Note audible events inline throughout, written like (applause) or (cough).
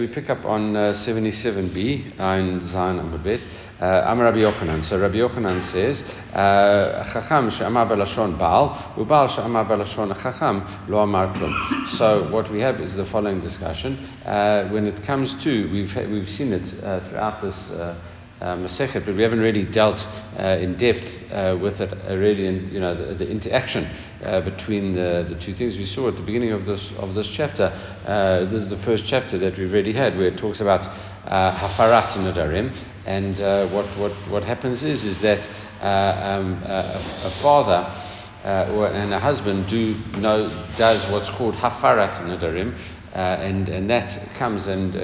We pick up on uh, 77b in Zion Amud uh, Amar Rabbi Yochanan. So Rabbi Yochanan says, uh, Chacham she'amar belashon Baal, u'Baal she'amar belashon Chacham lo amar klum. So what we have is the following discussion. Uh, when it comes to, we've, we've seen it uh, throughout this uh, Masechet, but we haven't really dealt uh, in depth uh, with it uh, really, in, you know, the, the interaction uh, between the, the two things we saw at the beginning of this of this chapter. Uh, this is the first chapter that we've already had, where it talks about hafarat nadarim, and what what what happens is is that um, a, a, father. Or, and a husband do know does what's called hafarat nadarim, and and that comes and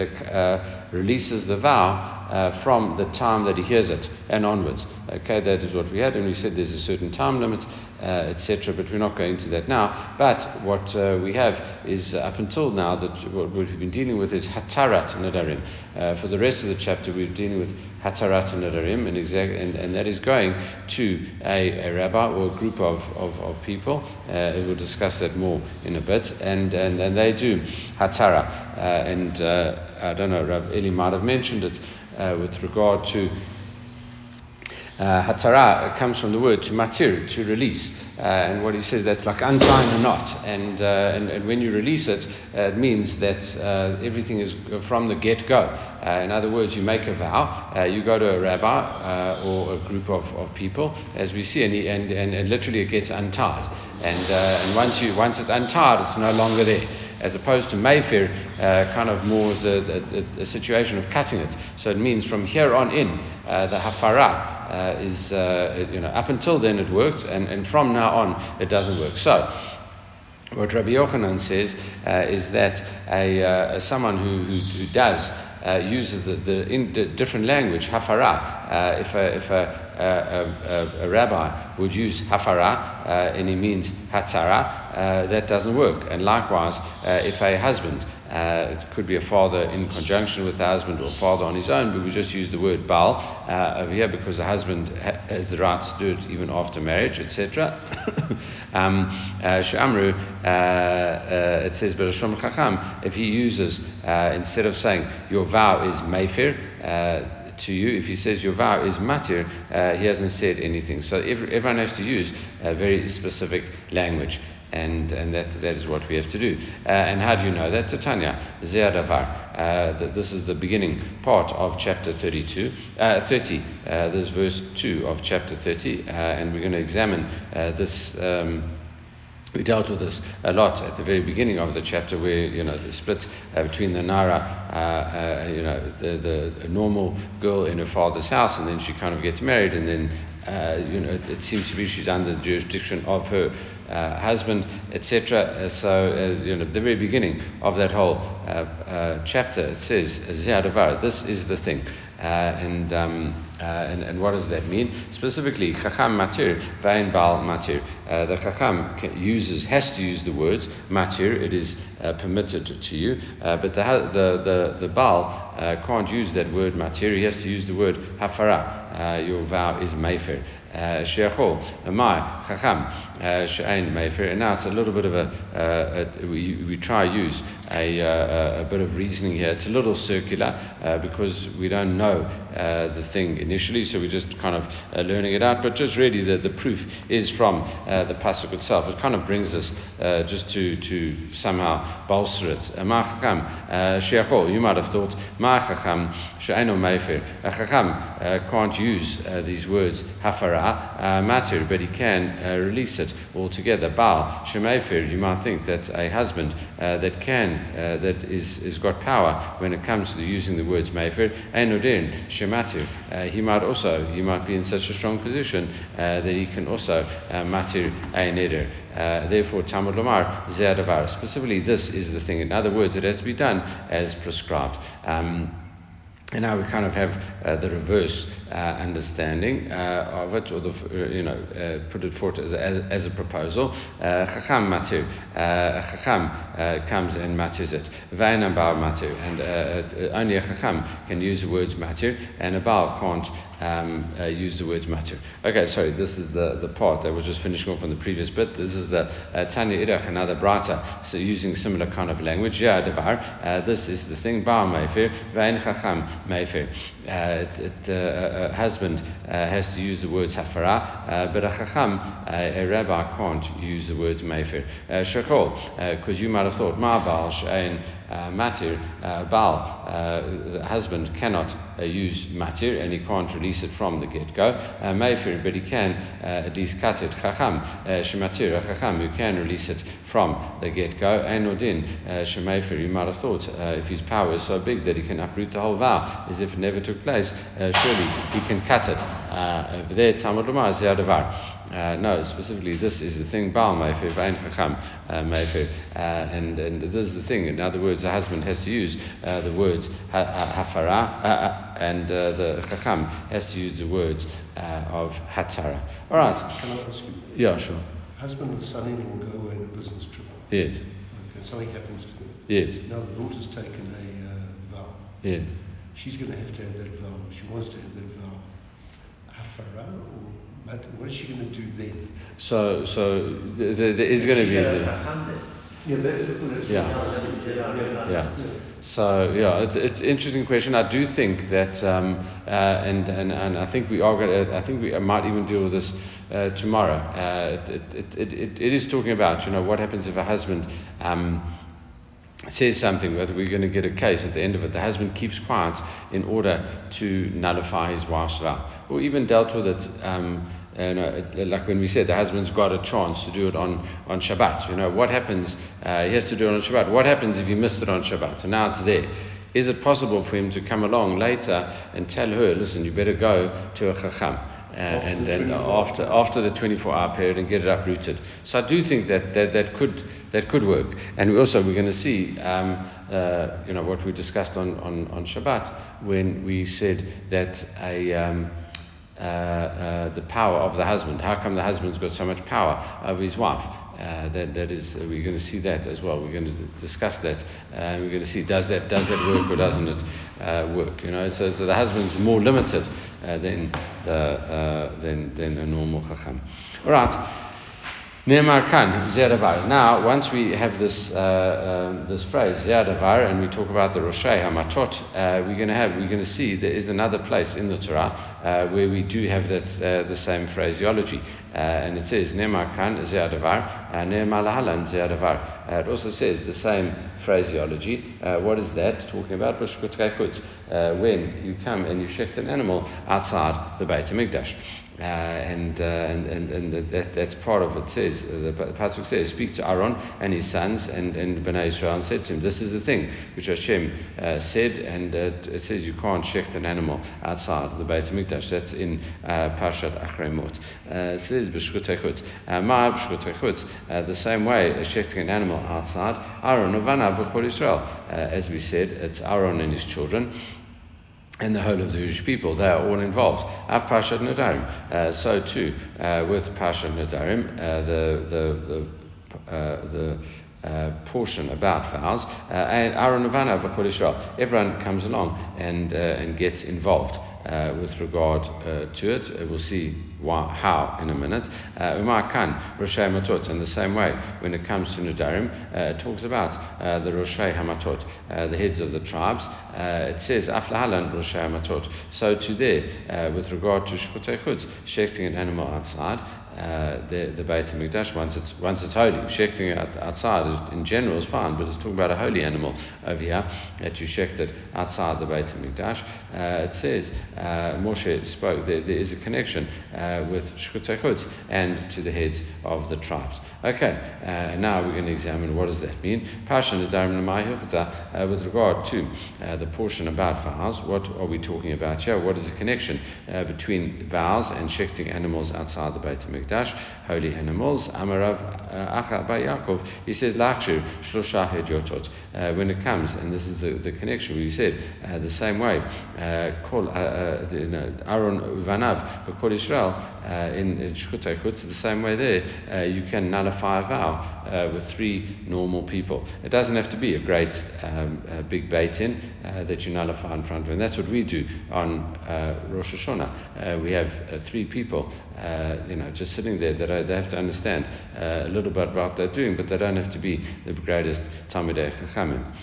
releases the vow uh, from the time that he hears it and onwards. Okay, that is what we had, and we said there's a certain time limit, uh, etc. But we're not going to that now. But what uh, we have is uh, up until now that what we've been dealing with is hatarat nadarim. Uh, for the rest of the chapter, we're dealing with hatarat nadarim, and, exact, and, and that is going to a, a rabbi or a group of, of, of people. Uh, we'll discuss that more in a bit, and and, and they do hatara, and I don't know, Rav Eli might have mentioned it uh, with regard to uh, hatara comes from the word to matir, to release. Uh, and what he says, that's like untying a knot. And, uh, and, and, when you release it, uh, it means that uh, everything is from the get go. Uh, in other words, you make a vow, uh, you go to a rabbi or a group of, of people, as we see, and, he, and, and, and literally it gets untied. And, and once, you, once it's untied, it's no longer there as opposed to Mayfair, uh, kind of more as a, a, a, situation of cutting it. So it means from here on in, uh, the hafara uh, is, uh, you know, up until then it worked, and, and from now on it doesn't work. So, what Rabbi Yochanan says uh, is that a, uh, someone who, who, who does uh, uses the, the, in different language, hafara. Uh, if a, if a, a, a, a, rabbi would use hafara uh, and he means hatara, uh, that doesn't work. And likewise, uh, if a husband uh, it could be a father in conjunction with the husband or a father on his own, but we just use the word Baal uh, over here because the husband ha- has the right to do it even after marriage, etc. (coughs) um, uh, Shamru, uh, uh, it says, but Chacham, if he uses, instead of saying your vow is Mayfair, to you. If he says your vow is matir, uh, he hasn't said anything. So every, everyone has to use a very specific language and, and that, that is what we have to do. Uh, and how do you know that? Zeadavar. Uh, this is the beginning part of chapter 32, uh, 30. Uh, this verse 2 of chapter 30, uh, and we're going to examine uh, this. Um, we dealt with this a lot at the very beginning of the chapter, where you know the split uh, between the Nara, uh, uh, you know, the, the normal girl in her father's house, and then she kind of gets married, and then uh, you know it, it, seems to be she's under the jurisdiction of her uh, husband, etc. Uh, so, uh, you know, the very beginning of that whole uh, chapter, it says, This is the thing. and, um, and, and what does that mean? Specifically, Chacham Matir, Vain Bal Matir. the Chacham uses, has to use the words Matir, it is permitted to you, but the, the, the, the Baal can't use that word Matir, he has to use the word Hafara. Your vow is Mayfair. Shechol, Mai, Chacham, She'ain Mayfair. And now it's a little bit of a, a we, we try use a, a, a, bit of reasoning here. It's a little circular uh, because we don't know uh, the thing initially, so we're just kind of uh, learning it out. But just really, the, the proof is from uh, the pasuk itself. It kind of brings us uh, just to, to somehow bolster it. Uh, Shechol, you might have thought, Ma'achacham, She'aino Mayfair. Chacham can't these words, Hafara uh, matir, but he can uh, release it altogether. Baal, Shemefir, you might think that a husband uh, that can, uh, that is, is got power when it comes to using the words Mefer, and Odin, Shematir, uh, he might also, he might be in such a strong position uh, that he can also matir a neder. therefore, Talmud Lomar, Zeadavar. Specifically, this is the thing. In other words, it has to be done as prescribed. Um, and now we kind of have uh, the reverse uh, understanding uh, of it, or the, uh, you know, uh, put it forth as a, as a proposal. Chacham matir. Chacham uh, comes and matches it. Vainam Baal Matir. And uh, uh, only a Chacham can use the words Matir, and a Baal can't um, uh, use the words matter. Okay, sorry, this is the, the part that was just finishing off on the previous bit. This is the uh, Tanya Irach, another brata, so using similar kind of language. Yeah, Devar, uh, this is the thing, Baal Mefer, Vain Chacham Mefer. It, uh, a husband has to use the words hafara, but a chacham, a rabbi, can't use the words mefer. Shakol, because you might have thought, ma uh, uh, baal shein matir, baal, the husband cannot use matir and he can't release it from the get-go. mefer, but he can at least cut it. Chacham, shematir, chacham who can release it from the get-go. And odin, shemefer, you might have thought, if his power is so big that he can uproot the whole vow, as if it never took place, uh, surely he can cut it. Uh, there, Talmud Lomar is uh, no, specifically, this is the thing. Baal mefer, vein chacham mefer, and and this is the thing. In other words, the husband has to use uh, the words hafara, uh, and uh, the chacham has to use the words of hatara. All right. Can I ask you? Yeah, sure. Husband and son-in-law go away on a business trip. Yes. Okay, something happens to them. Yes. Now the daughter's taken a uh, vow. Yes. She's going to have to have that vow. She wants to have that vow. Hafara or but what is she going to do then? So, so there, there is going to be. Yeah, that's the Yeah. Yeah. So yeah, it's it's an interesting question. I do think that, um, uh, and, and and I think we are going I think we might even deal with this uh, tomorrow. Uh, it, it, it, it, it is talking about you know what happens if a husband. Um, says something, whether we're going to get a case at the end of it, the husband keeps quiet in order to nullify his wife's vow. Or even dealt with it, um, and, uh, like when we said, the husband's got a chance to do it on, on Shabbat. You know, what happens, uh, he has to do it on Shabbat. What happens if he missed it on Shabbat? So now it's there. Is it possible for him to come along later and tell her, listen, you better go to a chacham? Uh, and then after after the 24 hour period and get it uprooted. So I do think that that, that could that could work. And we also we're going to see um, uh, you know what we discussed on, on, on Shabbat when we said that a um, uh, uh, the power of the husband. How come the husband's got so much power over his wife? Uh, that, that is, we're going to see that as well. We're going to d- discuss that. Uh, we're going to see does that does that work or doesn't it uh, work? You know, so, so the husband's more limited uh, than the than than a normal chacham. All right. Ne'emar kan, Zeravar. Now, once we have this, uh, um, this phrase, Zeravar, and we talk about the Roshei HaMatot, uh, we're going to have, we're going to see there is another place in the Torah uh, where we do have that, uh, the same phraseology. Uh, and it says, Ne'emar kan, Zeravar, Ne'emar lahalan, Zeravar. It also says the same phraseology. Uh, what is that talking about? Uh, when you come and you shecht an animal outside the Beit HaMikdash. Uh, and, uh, and, and, and that, that's part of it says, uh, the Pasuk says, speak to Aaron and his sons and, and Bnei Israel said to him, this is the thing which Hashem uh, said, and uh, it says you can't shecht an animal outside the Beit HaMikdash. That's in uh, Parshat Achremot. it says, b'shkut Ma b'shkut the same way, as shechting an animal outside, Aaron uvanav v'chol Israel. as we said, it's Aaron and his children and the whole of the Jewish people. They are all involved. Av Parshat Nadarim. Uh, so too uh, with Parshat Nadarim, uh, the the the, uh, the uh, portion about vows, uh, and Aaron Avana Israel. Everyone comes along and and gets involved with regard to it. we'll see why, how in a minute. Umar Khan, Roshei Matot, in the same way, when it comes to Nadarim, uh, talks about uh, the Roshei Hamatot, uh, the heads of the tribes. Uh, it says, Aflahalan Roshei Hamatot. So to there, uh, with regard to Shkutei Chutz, shechting an animal outside, uh, the the Beit Hamikdash once it's once it's holy. Shechting it outside in general is fine, but it's talking about a holy animal over here that you shecht it outside the Beit Hamikdash. Uh, it says uh, Moshe spoke. There, there is a connection uh, with Shkutei and to the heads of the tribes. Okay, uh, now we're going to examine what does that mean. Passion is uh, with regard to uh, the portion about vows. What are we talking about here? What is the connection uh, between vows and shechting animals outside the Beit Hamikdash, holy animals? Amarav uh, Acha by Yaakov. He says Lachshir Shlosha Hedyotot. When it comes, and this is the, the connection we said the same way. Kol uh, Aaron Uvanav, but Kol Israel, uh, in, Shkutei Chutz, the same way there, uh, you can nullify a vow uh, with three normal people. It doesn't have to be a great um, uh, big bait in uh, that you nullify in front of, and that's what we do on uh, Rosh Hashanah. Uh, we have uh, three people, uh, you know, just sitting there that are, they have to understand uh, a little bit about what they're doing, but they don't have to be the greatest Talmidei Chachamim.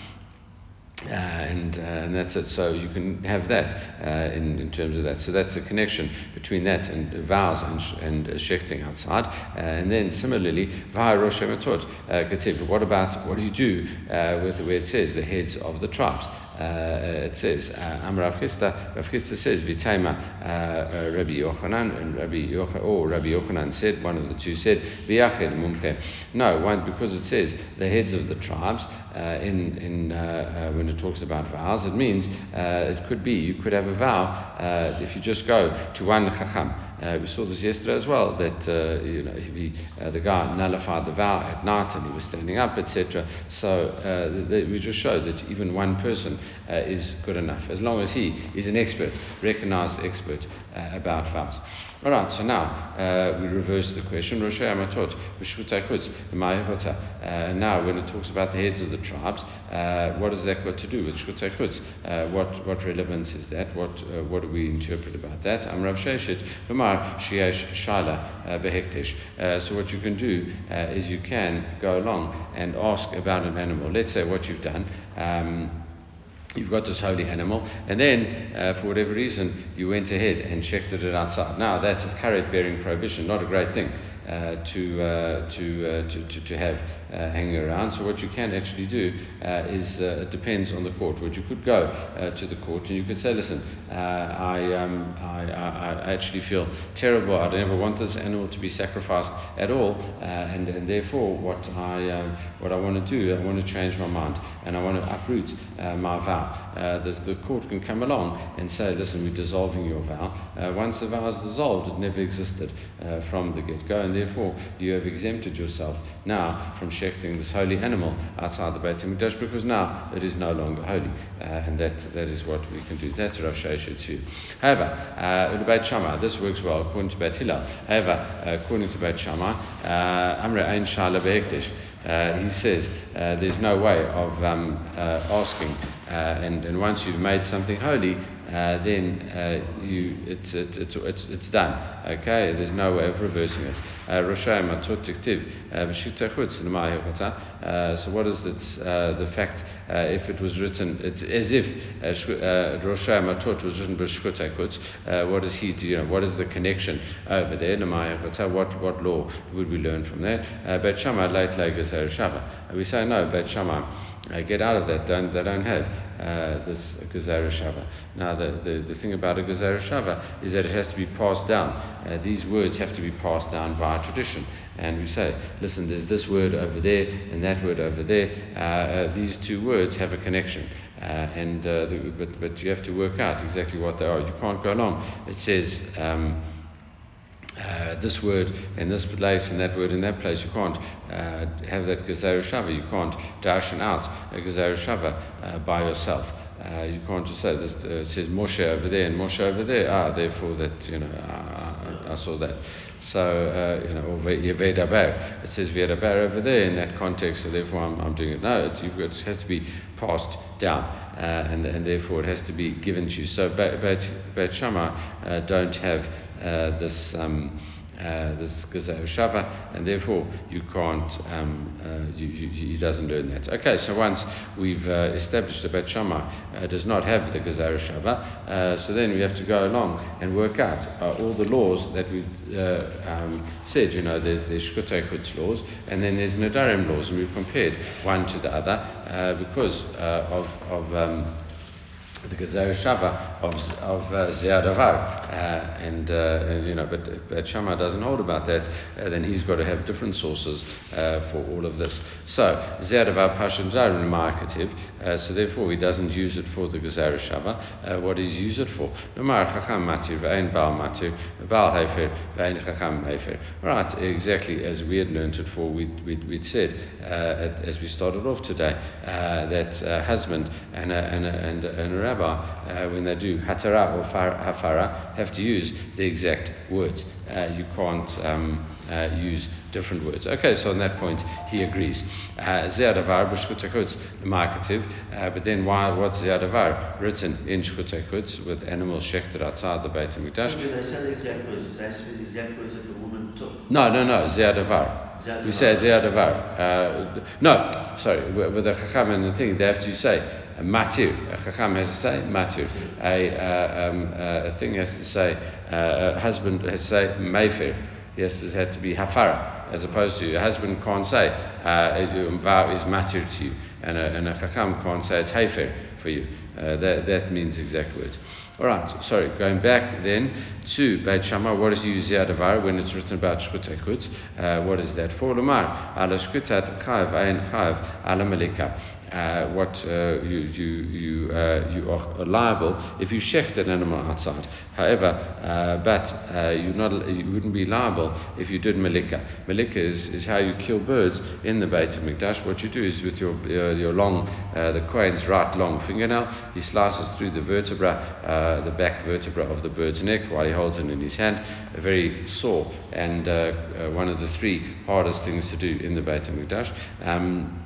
Uh, and, uh, and that's it. So you can have that uh, in, in terms of that. So that's the connection between that and vows and, sh- and uh, shechting outside. Uh, and then similarly, via Rosh Hashanah What about what do you do uh, with where it says the heads of the tribes? Uh, it says Am Rav Chisda. Rav Chisda says Vitayma uh, Rabbi Yochanan and Rabbi Yochanan or Rabbi Yochanan said one of the two said V'yachid mumche. No, one because it says the heads of the tribes uh, in in uh, uh, when it talks about vows, it means uh, it could be you could have a vow uh, if you just go to one chacham. Uh, we saw this yesterday as well that uh, you know he, uh, the guy nullified the vow at night and he was standing up, etc. So uh, we just show that even one person uh, is good enough as long as he is an expert, recognized expert uh, about vows. All right, so now uh, we reverse the question. Now, when it talks about the heads of the tribes, what has that got to do with Shvutai Chutz? Uh, what what relevance is that? What what do we interpret about that? Am Rav Sheshet, Shiesh uh. Uh, So what you can do uh, is you can go along and ask about an animal. Let's say what you've done. Um, You've got this holy animal, and then uh, for whatever reason you went ahead and checked it outside. Now that's a karet bearing prohibition, not a great thing uh, to, uh, to, uh, to, to to have uh, hanging around. So what you can actually do uh, is uh, it depends on the court. What you could go to the court and you could say, listen, I, um, I, I, I actually feel terrible. I never want this animal to be sacrificed at all, and, and therefore what I um, what I want to do, I want to change my mind and I want to uproot my vow. The, the court can come along and say, listen, we're dissolving your vow. Once the vow is dissolved, it never existed from the get-go, and therefore you have exempted yourself now from shechting this holy animal outside the Beit HaMikdash because now it is no longer holy, uh, and that, that is what we can do. That's Rosh Hashanah. However, uh, Beit Shammai, this works well according to Beit Hillel. However, uh, according to Beit Shammai, uh, Amre Ein Shala Be'ektish, uh, he says uh, there's no way of um, uh, asking, uh, and, and once you've made something holy, then uh, you, it's, it's, it's, it's, done. Okay, there's no way of reversing it. Uh, uh. Uh, So what is it? Uh, the fact uh, if it was written, it's as if uh, uh, Rosh Hashanah Matot was written Chutz. Uh, What does he? You know, what is the connection over there? What what law would we learn from that? Uh. We say no, Beit Shammai. Uh, get out of that. Don't, they don't have uh, this Gezerah Shava. Now, the, the, the thing about a Gezerah Shava is that it has to be passed down. Uh, these words have to be passed down via tradition. And we say, listen, there's this word over there and that word over there. Uh, uh, these two words have a connection. Uh, and the, but, but you have to work out exactly what they are. You can't go along. It says, um, uh, this word in this place and that word in that place. You can't uh, have that Gezerah Shava. You can't darshan out a Gezerah Shava uh, by yourself. Uh, you can't just say this uh, says Moshe over there and Moshe over there. Ah, therefore that you know I, saw that. So uh, you know, or. It says Vedaber over there in that context. So therefore I'm, I'm doing it. No, it, got, it has to be passed down, uh, and and therefore it has to be given to you. So Beit Beit uh, don't have this. Um, uh, this Gezerah Shava, and therefore you can't, um, uh, you, you, he doesn't learn that. Okay, so once we've uh, established that Bet uh, does not have the Gezerah Shava, uh, so then we have to go along and work out all the laws that we uh, um, said, you know, there's, there's Shkutei Chutz laws, and then there's Nadarim laws, and we've compared one to the other because of, of um, the Gezerah Shava of of uh, Ziyadavar, uh, and, uh, and you know, but if doesn't hold about that, uh, then he's got to have different sources uh, for all of this. So Ziyadavar Pashim Zarim Markativ, uh, so therefore he doesn't use it for the Gezerah Shava. Uh, what does he use it for? Nomar Chacham Matir Vein Baal Matir Baal Hefer Vein Chacham Hefer. Right, exactly as we had learned it for. We we we'd said at, as we started off today that husband and a, and a, and a, and a rabbi uh, when they do hatara or far- hafara, have to use the exact words. Uh, you can't um, uh, use different words. Okay, so on that point, he agrees. Uh, Zeadavar b'shkutakutz marketive, uh, but then why? What's Zeadavar written in shkutakutz with animals shechted outside the Beit Hamikdash? Did they say the exact words? Said the exact words that the woman took. No, no, no. Zeadavar. We say Zeadavar. Uh, no, sorry. With the chacham and the thing, they have to say matir. A chacham has to say matir. A, uh, um, uh, a thing has to say uh, a husband has to say mayfair. Yes, it had to be hafara, as opposed to a husband can't say uh, vow is matir to you, and a, and a chacham can't say it's hefer for you. Uh, that, that means exact words. All right, sorry, going back then to Beit Shammai, what is used Yadavar when it's written about Shkutekut? Uh, what is that for? Lamar, ala Shkutat Chav, Ein Chav, ala Malika. Uh, what uh, you you you uh, you are liable if you shecht an animal outside. However, uh, but uh, you not you wouldn't be liable if you did malika. Malika is, is how you kill birds in the Beit Hamikdash. What you do is with your uh, your long the Kohen's right long fingernail, he slices through the vertebra, the back vertebra of the bird's neck while he holds it in his hand. A Very sore and one of the three hardest things to do in the Beit Hamikdash. Um,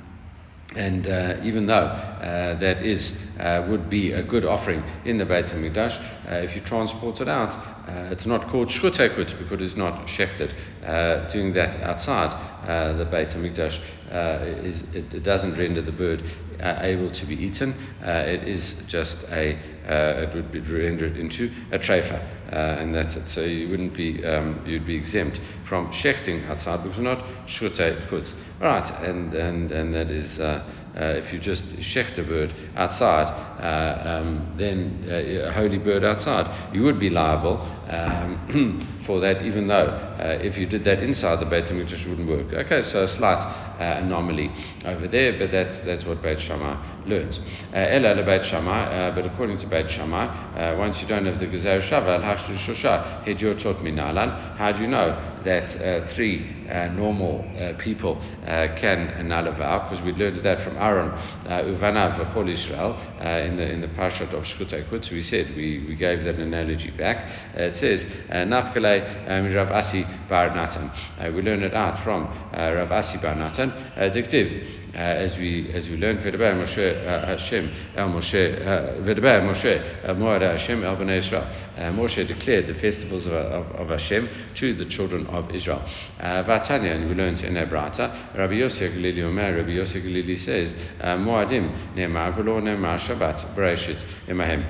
and uh, even though uh, that is uh, would be a good offering in the Beit Hamikdash, uh, if you transport it out, uh, it's not called shchutekut because it's not shechted. Uh, doing that outside Uh, the Beit Hamikdash uh, is it, it, doesn't render the bird uh, able to be eaten. it is just a it would be rendered into a treifa, and that's it. So you wouldn't be um, you'd be exempt from shechting outside because not shchutekut. Right, and and and that is. Uh, if you just shecht a bird outside, uh, um, then uh, a holy bird outside, you would be liable um, (clears throat) for that, even though if you did that inside the Beit it wouldn't work. Okay, so a slight anomaly over there, but that's that's what Beit Shammai learns. Ella le Beit Shammai, but according to Beit Shammai, once you don't have the Gezer Shava, al how do you know that uh, three uh, normal uh, people can vow? Because we learned that from Aaron, Uvanav V'chol Israel, in the in the Parshat of Shkutai We said we, we gave that analogy back. it says Nafkale um, Rav Asi Bar Natan. we learned it out from Rav Asi Bar Natan. Diktiv. Uh, as we as we learned V'daber Moshe uh, Hashem El Moshe V'daber Moshe Moed Hashem El Bnei Israel. Moshe declared the festivals of, of, of Hashem to the children of Israel. Vatanya, and we learned in Ebrata, Rabbi Yosef Galili Omer, Rabbi Yosef Galili says, Moadim Ne'emar V'lo Ne'emar Shabbat Bereshit Emahem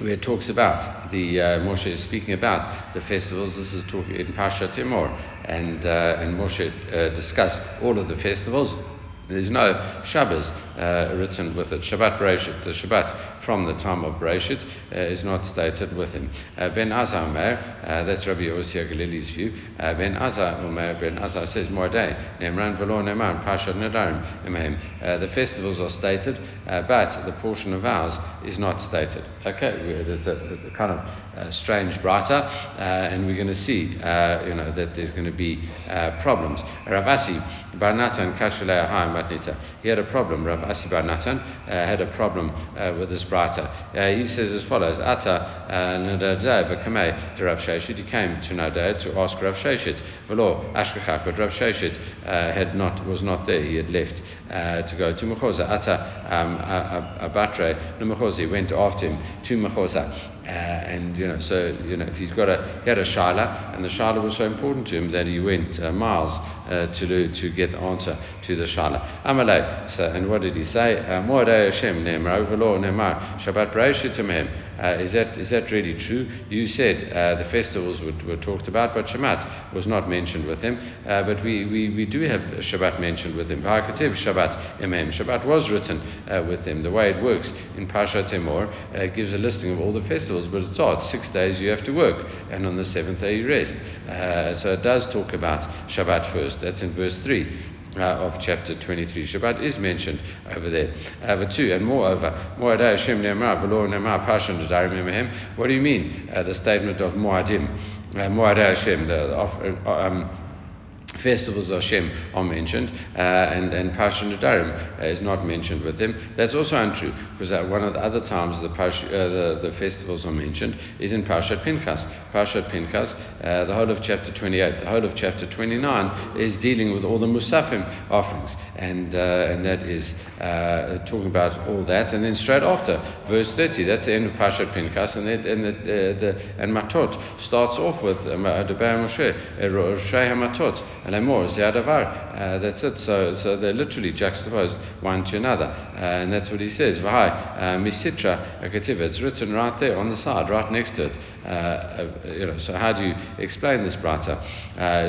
where it talks about the uh, Moshe is speaking about the festivals. This is talking in Pasha Timor, and uh, and Moshe uh, discussed all of the festivals. There's no Shabbos uh, written with it. Shabbat Bereshit, the Shabbat from the time of Bereshit, uh, is not stated with him. Uh, ben Azzai Omer, uh, that's Rabbi Yossi Galili's view. Ben Azzai Omer, Ben Azzai says, Mordei, Nemran Velo Neman, Pasha Nedarim. Uh, the festivals are stated, but the portion of vows is not stated. Okay, it's a, kind of strange brata, and we're going to see, you know, that there's going to be problems. Ravasi, Bar Natan Kashalei Matnita. He had a problem. Rav Asi Bar Natan uh, had a problem uh, with this brata. Uh, he says as follows: Ata Nadadeh v'kamei to Rav Sheshet. He came to Nadad to ask Rav Sheshet. V'lo Ashkachak, but Rav Sheshet had not was not there. He had left to go to Mechoza. Ata um, Abatre no Mechoza. went after him to Mechoza. Uh, and you know, so you know, if he's got a he had a shala, and the shala was so important to him that he went uh, miles uh, to to get the answer to the shala. Amalei. So, and what did he say? Uh, Moadei Hashem Ne'emar Overlaw Ne'emar Shabbat Bereshit uh, Is that is that really true? You said uh, the festivals were, were talked about, but Shabbat was not mentioned with him. but we, we, we do have Shabbat mentioned with him. Shabbat Emem. Shabbat was written with him. The way it works in Pasha Timor gives a listing of all the festivals but it starts six days you have to work, and on the seventh day you rest. Uh, so it does talk about Shabbat first. That's in verse 3. Uh, of chapter 23. Shabbat is mentioned over there. Uh, two, and moreover. What do you mean, uh, the statement of Moadim? Uh, Moaday Hashem, the, the um, festivals of Hashem are mentioned, uh, and, and Parsha Nadarim uh, is not mentioned with them. That's also untrue, because uh, one of the other times the, Parsha, uh, the, the festivals are mentioned is in Parshat Pinchas. Parshat Pinchas, uh, the whole of chapter 28, the whole of chapter 29 is dealing with all the Musafim offerings, and, uh, and that is talking about all that. And then straight after, verse 30, that's the end of Parshat Pinchas, and, then, and, the, the, and Matot starts off with Debar Moshe, Roshei HaMatot, Uh, that's it. So, so they're literally juxtaposed one to another. Uh, and that's what he says. Vahai, uh, Misitra. It's written right there on the side, right next to it. Uh, uh, you know, so how do you explain this, Brata?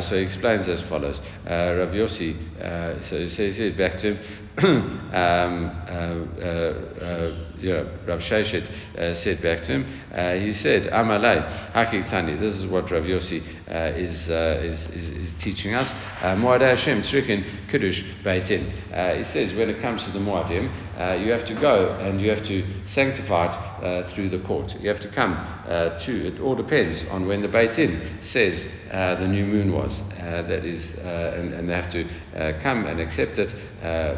so he explains as follows. Rav Yossi, so he says back to him, (clears throat) um, uh, uh, you know, Rav Sheshet uh, said back to him, uh, he said, Amalei, Hakik this is what Rav Yossi uh, is, uh, is, is, is, teaching us. Moed Hashem, Tzrikin, Kiddush, Beitin. He says, when it comes to the Moadim, Uh, you have to go and you have to sanctify it uh, through the court. You have to come uh, to, it all depends on when the Beitin says the new moon was. that is, and, and, they have to come and accept it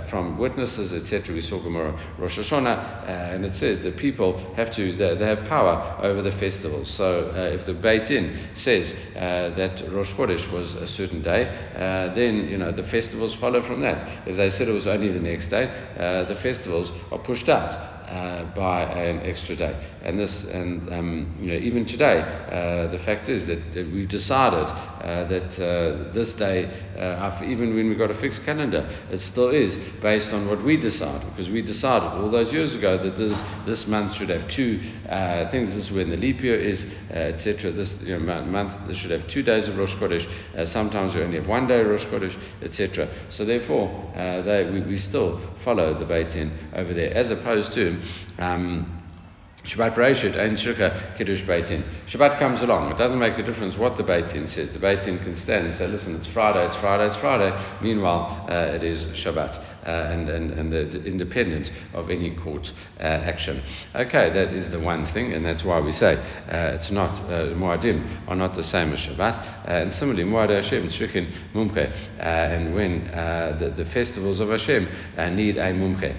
from witnesses, etc. We saw Gemara Rosh Hashanah and it says the people have to, they, they have power over the festivals. So uh, if the Beit Din says uh, that Rosh Chodesh was a certain day, uh, then, you know, the festivals follow from that. If they said it was only the next day, uh, the are pushed out uh, by an extra day. And this, and um, you know, even today, uh, the fact is that we've decided uh, that uh, this day, uh, even when we've got a fixed calendar, it still is based on what we decide, because we decided all those years ago that this this month should have two uh, things. This is when the leap year is, etc. This you know, month should have two days of Rosh Chodesh. sometimes we only have one day of Rosh Chodesh, etc. So therefore, they, we, we still follow the Beit Din over there, as opposed to um, Shabbat Reshit and Shirka Kiddush Beitin. Shabbat comes along. It doesn't make a difference what the Beitin says. The Beitin can stand and say, listen, it's Friday, it's Friday, it's Friday. Meanwhile, uh, it is Shabbat and, and, and the, independent of any court uh, action. Okay, that is the one thing, and that's why we say uh, it's not, uh, Muadim are not the same as Shabbat. Uh, and similarly, Muad Hashem, Shrikin Mumche. Uh, and when the, the festivals of Hashem need a Mumche,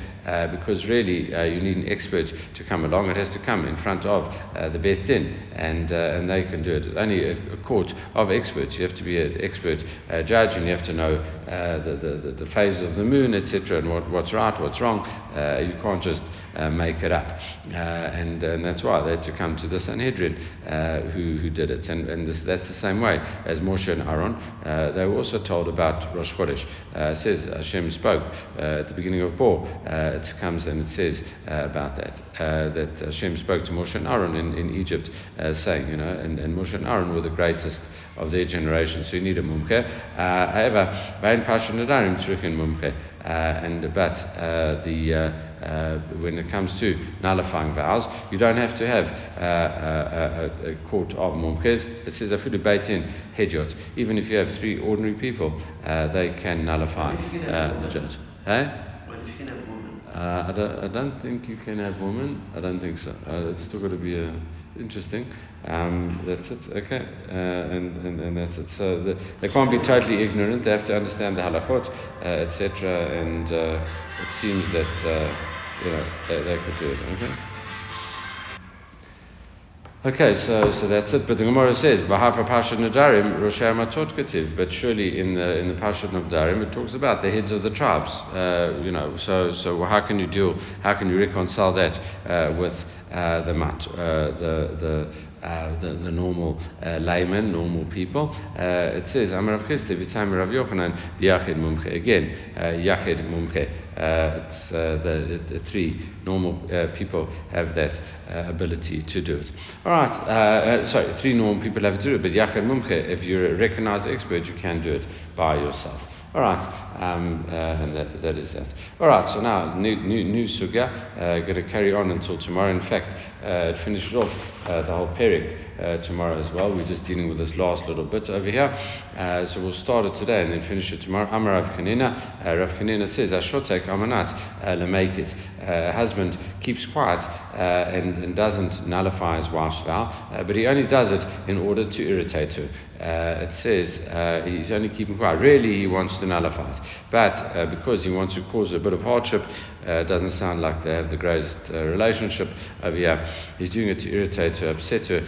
because really you need an expert to come along. It has to come in front of uh, the Beth Din, and, uh, and they can do it. Only a, a, court of experts. You have to be an expert uh, judge, and you have to know uh, the, the, the phase of the moon, etc., and what, what's right, what's wrong. Uh, you can't just uh, make it up. Uh, and, and that's why they had to come to the Sanhedrin uh, who, who did it. And, and this, that's the same way as Moshe and Aaron. Uh, they were also told about Rosh Chodesh. it says Hashem spoke at the beginning of Bo. it comes and it says about that, that Hashem spoke to Moshe and Aaron in, in Egypt, uh, saying, you know, and, and Moshe and Aaron were the greatest of their generation, so you need a mumche. Uh, however, Bain Pasha Nadarim Tzruchin mumche. Uh, and but uh, the uh, uh, when it comes to nullifying vows, you don't have to have uh, a, a, court of mumkes. It says a beitin hedyot. Even if you have three ordinary people, they can nullify the judge. Hey? Uh, I, don't, I don't think you can have women. I don't think so. Uh, it's still got to be uh, interesting. Um, that's it. Okay, uh, and, and, and that's it. So the, they can't be totally ignorant. They have to understand the halachot, uh, etc. And uh, it seems that you know they, they could do it. Okay. Okay, so, so that's it. But the Gemara says, Bahapa Pasha Nadarim, Kativ. But surely in the in the Pasha Nadarim, it talks about the heads of the tribes. Uh, you know, so so how can you deal? How can you reconcile that uh, with uh, the mat, uh, the the uh, the, the normal uh, layman, normal people. It says, Amar Chisda, Vitzam Rav Yochanan, Yachid Mumche. Again, Yachid Mumche. Uh, it's the, the, three normal people have that ability to do it. All right, sorry, three normal people have to do it, but Yachid Mumche, if you're a recognized expert, you can do it by yourself. All right, um, uh, and that, that is that. All right, so now new new, new. Uh, going to carry on until tomorrow. In fact, uh, it finishes off uh, the whole period uh, tomorrow as well. We're just dealing with this last little bit over here. Uh, so we'll start it today and then finish it tomorrow. Amar Rav Kanina. Uh, Rav Kanina says, Ashotek amanat uh, it. Uh, husband keeps quiet uh, and, and doesn't nullify his wife's vow, but he only does it in order to irritate her. It says he's only keeping quiet. Really, he wants to nullify it, but because he wants to cause a bit of hardship, uh, doesn't sound like they have the greatest relationship over here. He's doing it to irritate her, upset her.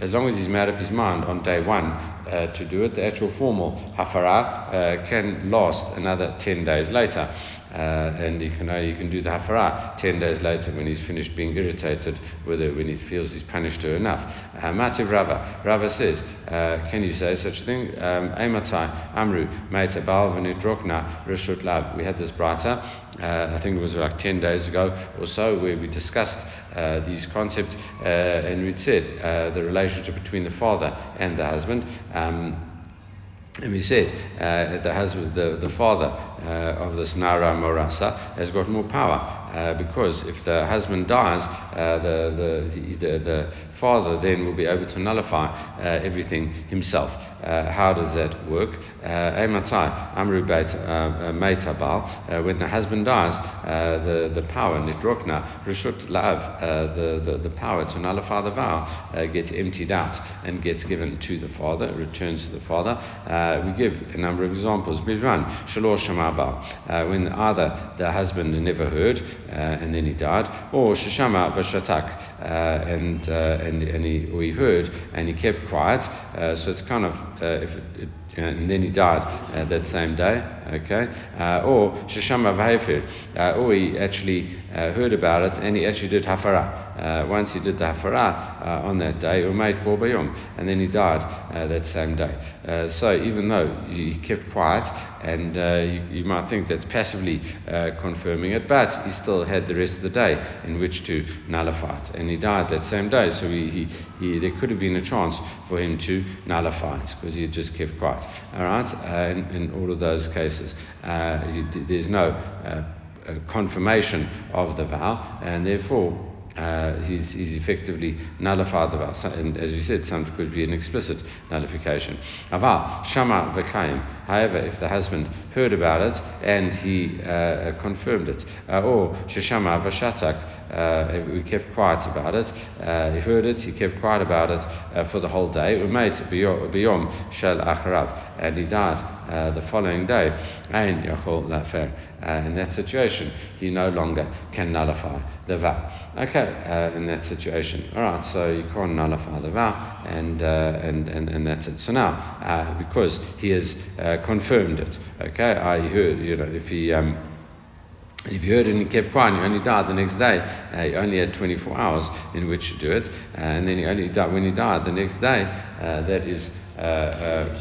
As long as he's made up his mind on day one uh, to do it, the actual formal hafara uh, can last another 10 days later. Uh, and he can only he can do the hafara 10 days later when he's finished being irritated with her, when he feels he's punished her enough. Uh, Mativ Rava, Rava says, uh, can you say such a thing? Um, Eimatai, Amru, Meita Bal Venidrokna, Rishut Lav. We had this brighter, uh, I think it was like 10 days ago or so, where we discussed uh, these concepts uh, and we said uh, the relationship between the father and the husband. Um, and we said uh, the husband, the, the father uh, of this Nara Morasa has got more power uh, because if the husband dies, uh, the, the, the, the father then will be able to nullify uh, everything himself. Uh, how does that work? Ematai, Amru Meitabal, when the husband dies, the, the power, Nitrokna, Rishut Lav, the, the, power to nullify the vow gets emptied out and gets given to the father, returns to the father. we give a number of examples. Bivran, Shamabal, when either the husband never heard uh, and then he died, or Shishama Vashatak, uh, and, uh, and, and he, or he heard and he kept quiet. so it's kind of, if it, it and then he died uh, that same day, okay? Uh, or Shishama Vahefir, uh, or he actually heard about it and he actually did Hafara. Once he did the Hafara on that day, Umayt Borbayom, and then he died that same day. so even though he kept quiet, and you, you, might think that's passively confirming it, but he still had the rest of the day in which to nullify it. And he died that same day, so he, he, he there could have been a chance for him to nullify it because he had just kept quiet. All right, uh, in, in, all of those cases, uh, there's no uh, confirmation of the vow, and therefore. Uh, he's, he's, effectively nullified the vow. And as you said, some could be an explicit nullification. However, if the husband heard about it and he uh, confirmed it, uh, or Shishama Vashatak, uh, we kept quiet about it. Uh, he heard it, he kept quiet about it uh, for the whole day. Umait biyom shel acharav, and he died uh, the following day. And yachol lafer. Uh, in that situation, he no longer can nullify the vow. Okay, uh, in that situation, all right. So you can't nullify the vow, and and, and and that's it. So now, because he has confirmed it, okay, I heard, you know, if he um, if you heard and he kept quiet and he only died the next day, uh, he only had 24 hours in which to do it, uh, and then he only died when he died the next day, uh, that is uh, uh,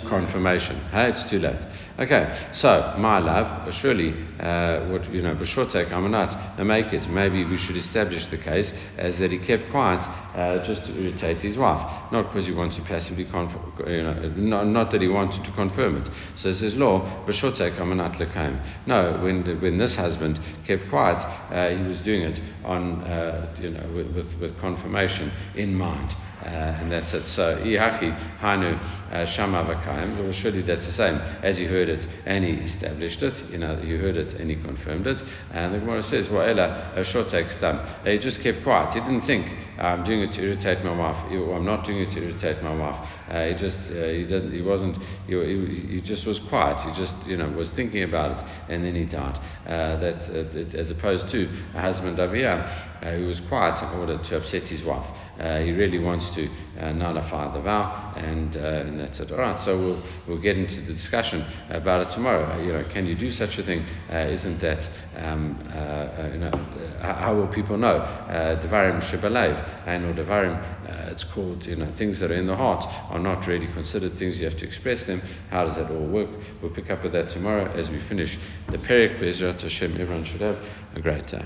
confirmation. Hey, it's too late. Okay, so my love, surely, uh, what you know, b'shotek amanat, it. Maybe we should establish the case as that he kept quiet uh, just to irritate his wife, not because he wants to passively, conf- you know, not, not, that he wanted to confirm it. So it says law, b'shotek amanat lekaim. No, when when this husband kept quiet, uh, he was doing it on, uh, you know, with, with confirmation in mind. Uh, and that's it. So, Ihachi Hanu uh, Shama Vakayim, well, surely that's the same. As he heard it and he established it, you know, he heard it and he confirmed it. And the Gemara says, Well, Ella, Shotek Stam. He just kept quiet. He didn't think, I'm doing it to irritate my wife, or I'm not doing it to irritate my wife. Uh, he just, uh, he didn't, he wasn't, he, he, he, just was quiet. He just, you know, was thinking about it and then he died. Uh, that, uh, as opposed to a husband over here who was quiet in order to upset his wife. he really wants to uh, nullify the vow, and, uh, and that's it. All right, so we'll, we'll get into the discussion about it tomorrow. Uh, you know, can you do such a thing? Uh, isn't that, um, uh, you know, how will people know? Devarim shebalev, and or devarim, it's called, you know, things that are in the heart are not really considered things, you have to express them. How does that all work? We'll pick up with that tomorrow as we finish the Perik Bezrat Hashem. Everyone should have a great day.